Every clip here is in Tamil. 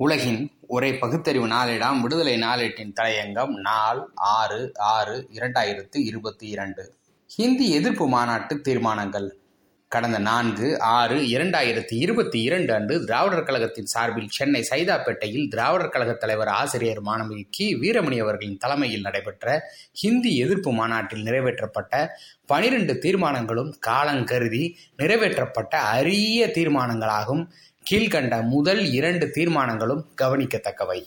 உலகின் ஒரே பகுத்தறிவு நாளிடம் விடுதலை நாளேட்டின் தலையங்கம் நாள் ஆறு ஆறு இரண்டாயிரத்து இருபத்தி இரண்டு. ஹிந்தி எதிர்ப்பு மாநாட்டு தீர்மானங்கள். கடந்த நான்கு ஆறு இரண்டாயிரத்தி இருபத்தி இரண்டு அன்று திராவிடர் கழகத்தின் சார்பில் சென்னை சைதாப்பேட்டையில் திராவிடர் கழக தலைவர் ஆசிரியர் மாணவி கி. வீரமணி அவர்களின் தலைமையில் நடைபெற்ற ஹிந்தி எதிர்ப்பு மாநாட்டில் நிறைவேற்றப்பட்ட பனிரெண்டு தீர்மானங்களும் காலங்கருதி நிறைவேற்றப்பட்ட அரிய தீர்மானங்களாகும். கீழ்கண்ட முதல் இரண்டு தீர்மானங்களும் கவனிக்கத்தக்கவை.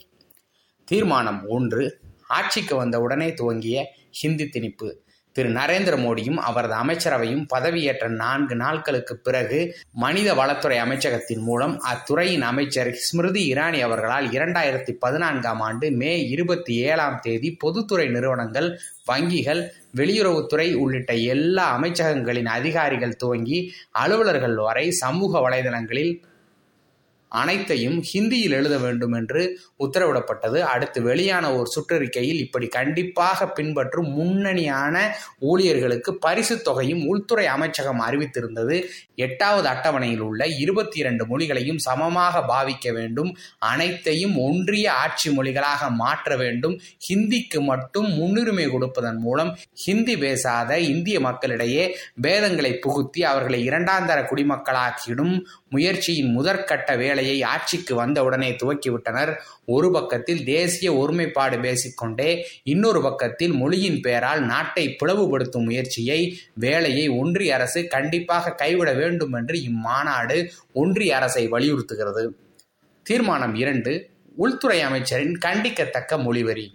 தீர்மானம் ஒன்று ஆட்சிக்கு வந்த உடனே துவங்கிய ஹிந்தி திணிப்பு. திரு. நரேந்திர மோடியும் அவரது அமைச்சரவையும் பதவியேற்ற நான்கு நாட்களுக்கு பிறகு மனித வளத்துறை அமைச்சகத்தின் மூலம் அத்துறையின் அமைச்சர் ஸ்மிருதி இரானி அவர்களால் இரண்டாயிரத்தி பதினான்காம் ஆண்டு மே இருபத்தி ஏழாம் தேதி பொதுத்துறை நிறுவனங்கள் வங்கிகள் வெளியுறவுத்துறை உள்ளிட்ட எல்லா அமைச்சகங்களின் அதிகாரிகள் துவங்கி அலுவலர்கள் வரை சமூக வலைதளங்களில் அனைத்தையும் ஹிந்தியில் எழுத வேண்டும் என்று உத்தரவிடப்பட்டது. அடுத்து வெளியான ஒரு சுற்றறிக்கையில் இப்படி கண்டிப்பாக பின்பற்றும் முன்னணியான ஊழியர்களுக்கு பரிசு தொகையும் உள்துறை அமைச்சகம் அறிவித்திருந்தது. எட்டாவது அட்டவணையில் உள்ள இருபத்தி இரண்டு மொழிகளையும் சமமாக பாவிக்க வேண்டும். அனைத்தையும் ஒன்றிய ஆட்சி மொழிகளாக மாற்ற வேண்டும். ஹிந்திக்கு மட்டும் முன்னுரிமை கொடுப்பதன் மூலம் ஹிந்தி பேசாத இந்திய மக்களிடையே பேதங்களை புகுத்தி அவர்களை இரண்டாந்தர குடிமக்களாக்கிடும் முயற்சியின் முதற்கட்ட வேலையை ஆட்சிக்கு வந்தவுடனே துவக்கிவிட்டனர் ஒரு பக்கத்தில் தேசிய ஒருமைப்பாடு பேசிக்கொண்டே இன்னொரு பக்கத்தில் மொழியின் பெயரால் நாட்டை பிளவுபடுத்தும் முயற்சியை வேலையை ஒன்றிய அரசு கண்டிப்பாக கைவிட வேண்டும் என்று இம்மாநாடு ஒன்றிய அரசை வலியுறுத்துகிறது. தீர்மானம் இரண்டு உள்துறை அமைச்சரின் கண்டிக்கத்தக்க மொழிவரி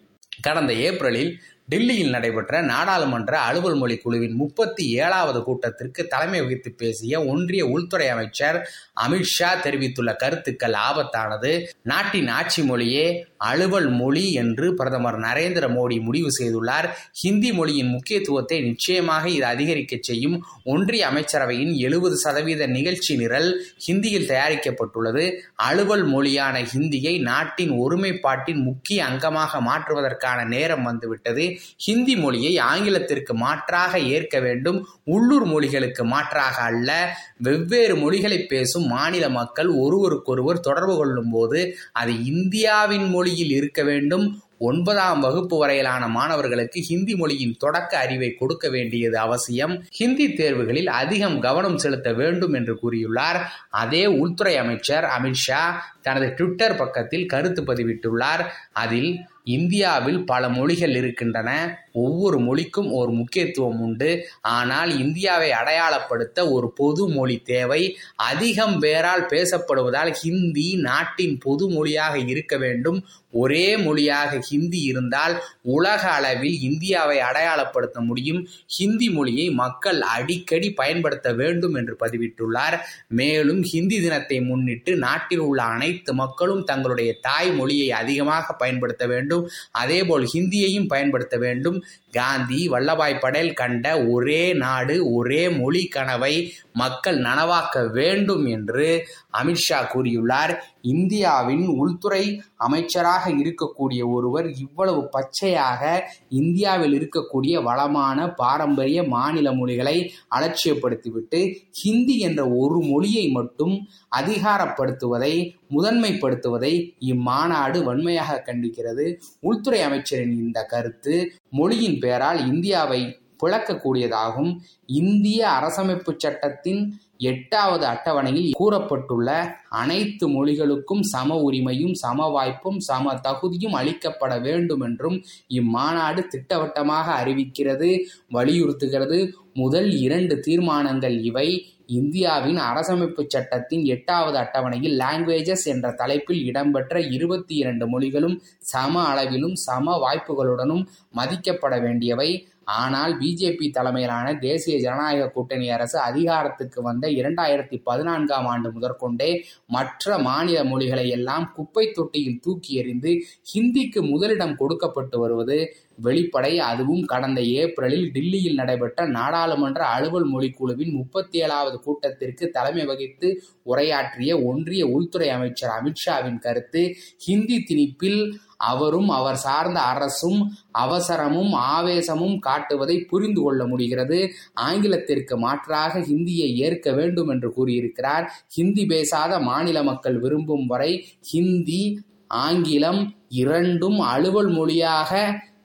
கடந்த ஏப்ரலில் டில்லியில் நடைபெற்ற நாடாளுமன்ற அலுவல் மொழி குழுவின் முப்பத்தி ஏழாவது கூட்டத்திற்கு தலைமை வகித்து பேசிய ஒன்றிய உள்துறை அமைச்சர் அமித்ஷா தெரிவித்துள்ள கருத்துக்கள் ஆபத்தானது. நாட்டின் ஆட்சி மொழியே அலுவல் மொழி என்று பிரதமர் நரேந்திர மோடி முடிவு செய்துள்ளார். ஹிந்தி மொழியின் முக்கியத்துவத்தை நிச்சயமாக இது அதிகரிக்க செய்யும். ஒன்றிய அமைச்சரவையின் எழுபது சதவீத நிகழ்ச்சி நிரல் ஹிந்தியில் தயாரிக்கப்பட்டுள்ளது. அலுவல் மொழியான ஹிந்தியை நாட்டின் ஒருமைப்பாட்டின் முக்கிய அங்கமாக மாற்றுவதற்கான நேரம் வந்துவிட்டது. ஹிந்தி மொழியை ஆங்கிலத்திற்கு மாற்றாக ஏற்க வேண்டும் உள்ளூர் மொழிகளுக்கு மாற்றாக அல்ல. வெவ்வேறு மொழிகளை பேசும் மாநில மக்கள் ஒருவருக்கொருவர் தொடர்பு கொள்ளும் போது அது இந்தியாவின் மொழியில் இருக்க வேண்டும். ஒன்பதாம் வகுப்பு வரையிலான மாணவர்களுக்கு ஹிந்தி மொழியின் தொடக்க அறிவை கொடுக்க வேண்டியது அவசியம். ஹிந்தி தேர்வுகளில் அதிகம் கவனம் செலுத்த வேண்டும் என்று கூறியுள்ளார். அதே உள்துறை அமைச்சர் அமித்ஷா தனது ட்விட்டர் பக்கத்தில் கருத்து பதிவிட்டுள்ளார். அதில் இந்தியாவில் பல மொழிகள் இருக்கின்றன. ஒவ்வொரு மொழிக்கும் ஒரு முக்கியத்துவம் உண்டு. ஆனால் இந்தியாவை அடையாளப்படுத்த ஒரு பொது மொழி தேவை. அதிகம் பேரால் பேசப்படுவதால் ஹிந்தி நாட்டின் பொது மொழியாக இருக்க வேண்டும். ஒரே மொழியாக ஹிந்தி இருந்தால் உலக அளவில் இந்தியாவை அடையாளப்படுத்த முடியும். ஹிந்தி மொழியை மக்கள் அடிக்கடி பயன்படுத்த வேண்டும் என்று பதிவிட்டுள்ளார். மேலும் ஹிந்தி தினத்தை முன்னிட்டு நாட்டில் உள்ள அனைத்து அனைத்து மக்களும் தங்களுடைய தாய் மொழியை அதிகமாக பயன்படுத்த வேண்டும். அதேபோல் ஹிந்தியையும் பயன்படுத்த வேண்டும். காந்தி வல்லபாய் படேல் கண்ட ஒரே நாடு ஒரே மொழி கனவை மக்கள் நனவாக்க வேண்டும் என்று அமித்ஷா கூறியுள்ளார். இந்தியாவின் உள்துறை அமைச்சராக இருக்கக்கூடிய ஒருவர் இவ்வளவு பச்சையாக இந்தியாவில் இருக்கக்கூடிய வளமான பாரம்பரிய மாநில மொழிகளை அலட்சியப்படுத்திவிட்டு ஹிந்தி என்ற ஒரு மொழியை மட்டும் அதிகாரப்படுத்துவதை முதன்மைப்படுத்துவதை இம்மாநாடு வன்மையாக கண்டிக்கிறது. உள்துறை அமைச்சரின் இந்த கருத்து மொழியின் பெயரால் இந்தியாவை பிளக்கக்கூடியதாகும் இந்திய அரசமைப்பு சட்டத்தின் எட்டாவது அட்டவணையில் கூறப்பட்டுள்ள அனைத்து மொழிகளுக்கும் சம உரிமையும் சம வாய்ப்பும் சம தகுதியும் அளிக்கப்பட வேண்டும் என்றும் இம்மாநாடு திட்டவட்டமாக அறிவிக்கிறது வலியுறுத்துகிறது. முதல் இரண்டு தீர்மானங்கள் இவை. இந்தியாவின் அரசமைப்பு சட்டத்தின் எட்டாவது அட்டவணையில் லாங்குவேஜஸ் என்ற தலைப்பில் இடம்பெற்ற இருபத்தி இரண்டு மொழிகளும் சம அளவிலும் சம வாய்ப்புகளுடனும் மதிக்கப்பட வேண்டியவை. ஆனால் பிஜேபி தலைமையிலான தேசிய ஜனநாயக கூட்டணி அரசு அதிகாரத்துக்கு வந்த இரண்டாயிரத்தி பதினான்காம் ஆண்டு முதற்கொண்டே மற்ற மாநில மொழிகளை எல்லாம் குப்பை தொட்டியில் தூக்கி எறிந்து ஹிந்திக்கு முதலிடம் கொடுக்கப்பட்டு வருவது வெளிப்படை அதுவும் கடந்த ஏப்ரலில் டில்லியில் நடைபெற்ற நாடாளுமன்ற அலுவல் மொழிக்குழுவின் முப்பத்தி ஏழாவது கூட்டத்திற்கு தலைமை வகித்து உரையாற்றிய ஒன்றிய உள்துறை அமைச்சர் அமித்ஷாவின் கருத்து ஹிந்தி திணிப்பில் அவரும் அவர் சார்ந்த அரசும் அவசரமும் ஆவேசமும் காட்டுவதை புரிந்து கொள்ள முடிகிறது. ஆங்கிலத்திற்கு மாற்றாக ஹிந்தியை ஏற்க வேண்டும் என்று கூறியிருக்கிறார். ஹிந்தி பேசாத மாநில மக்கள் விரும்பும் வரை ஹிந்தி ஆங்கிலம் இரண்டும் அலுவல் மொழியாக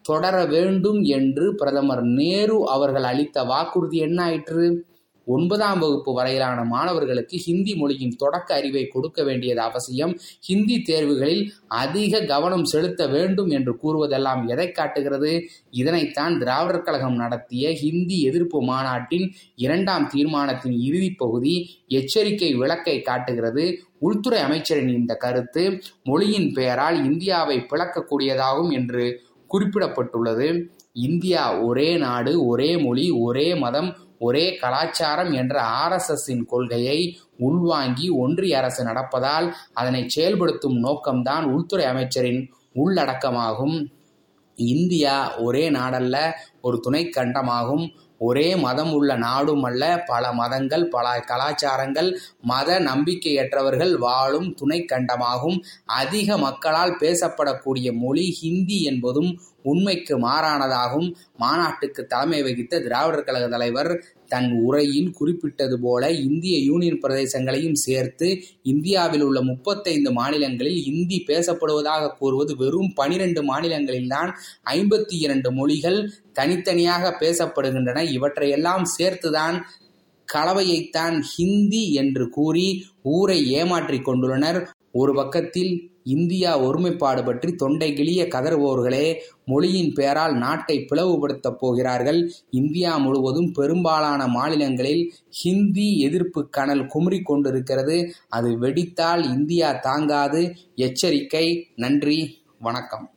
தொடர வேண்டும் என்று பிரதமர் நேரு அவர்கள் அளித்த வாக்குறுதி என்ன ஆயிற்று? ஒன்பதாம் வகுப்பு வரையிலான மாணவர்களுக்கு ஹிந்தி மொழியின் தொடக்க அறிவை கொடுக்க வேண்டியது அவசியம். ஹிந்தி தேர்வுகளில் அதிக கவனம் செலுத்த வேண்டும் என்று கூறுவதெல்லாம் எதை காட்டுகிறது? இதனைத்தான் திராவிடர் கழகம் நடத்திய ஹிந்தி எதிர்ப்பு மாநாட்டின் இரண்டாம் தீர்மானத்தின் இறுதிப் பகுதி எச்சரிக்கை விளக்கை காட்டுகிறது. உள்துறை அமைச்சரின் இந்த கருத்து மொழியின் பெயரால் இந்தியாவை பிளக்கக்கூடியதாகும் என்று குறிப்பிடப்பட்டுள்ளது. இந்தியா ஒரே நாடு ஒரே மொழி ஒரே மதம் ஒரே கலாச்சாரம் என்ற ஆர்எஸ்எஸ்ஸின் கொள்கையை உள்வாங்கி ஒன்றிய அரசு நடப்பதால் அதனை செயல்படுத்தும் நோக்கம்தான் உள்துறை அமைச்சரின் உள்ளடக்கமாகும். இந்தியா ஒரே நாடல்ல ஒரு துணை கண்டமாகும் ஒரே மதம் உள்ள நாடும் அல்ல பல மதங்கள் பல கலாச்சாரங்கள் மத நம்பிக்கையற்றவர்கள் வாழும் துணை கண்டமாகும் அதிக மக்களால் பேசப்படக்கூடிய மொழி ஹிந்தி என்பதும் உண்மைக்கு மாறானதாகும். மாநாட்டுக்கு தலைமை வகித்த திராவிடர் கழக தலைவர் தன் உரையில் குறிப்பிட்டது போல இந்திய யூனியன் பிரதேசங்களையும் சேர்த்து இந்தியாவில் உள்ள முப்பத்தைந்து மாநிலங்களில் இந்தி பேசப்படுவதாக கூறுவது வெறும் பனிரெண்டு மாநிலங்களில்தான் ஐம்பத்தி இரண்டு மொழிகள் தனித்தனியாக பேசப்படுகின்றன. இவற்றையெல்லாம் சேர்த்துதான் கலவையைத்தான் ஹிந்தி என்று கூறி ஊரை ஏமாற்றிக் கொண்டுள்ளனர். ஒரு பக்கத்தில் இந்தியா ஒருமைப்பாடு பற்றி தொண்டை கிளிய கதறுபவர்களே மொழியின் பெயரால் நாட்டை பிளவுபடுத்தப் போகிறார்கள். இந்தியா முழுவதும் பெரும்பாலான மாநிலங்களில் ஹிந்தி எதிர்ப்பு கனல் குமரி கொண்டிருக்கிறது. அது வெடித்தால் இந்தியா தாங்காது. எச்சரிக்கை. நன்றி. வணக்கம்.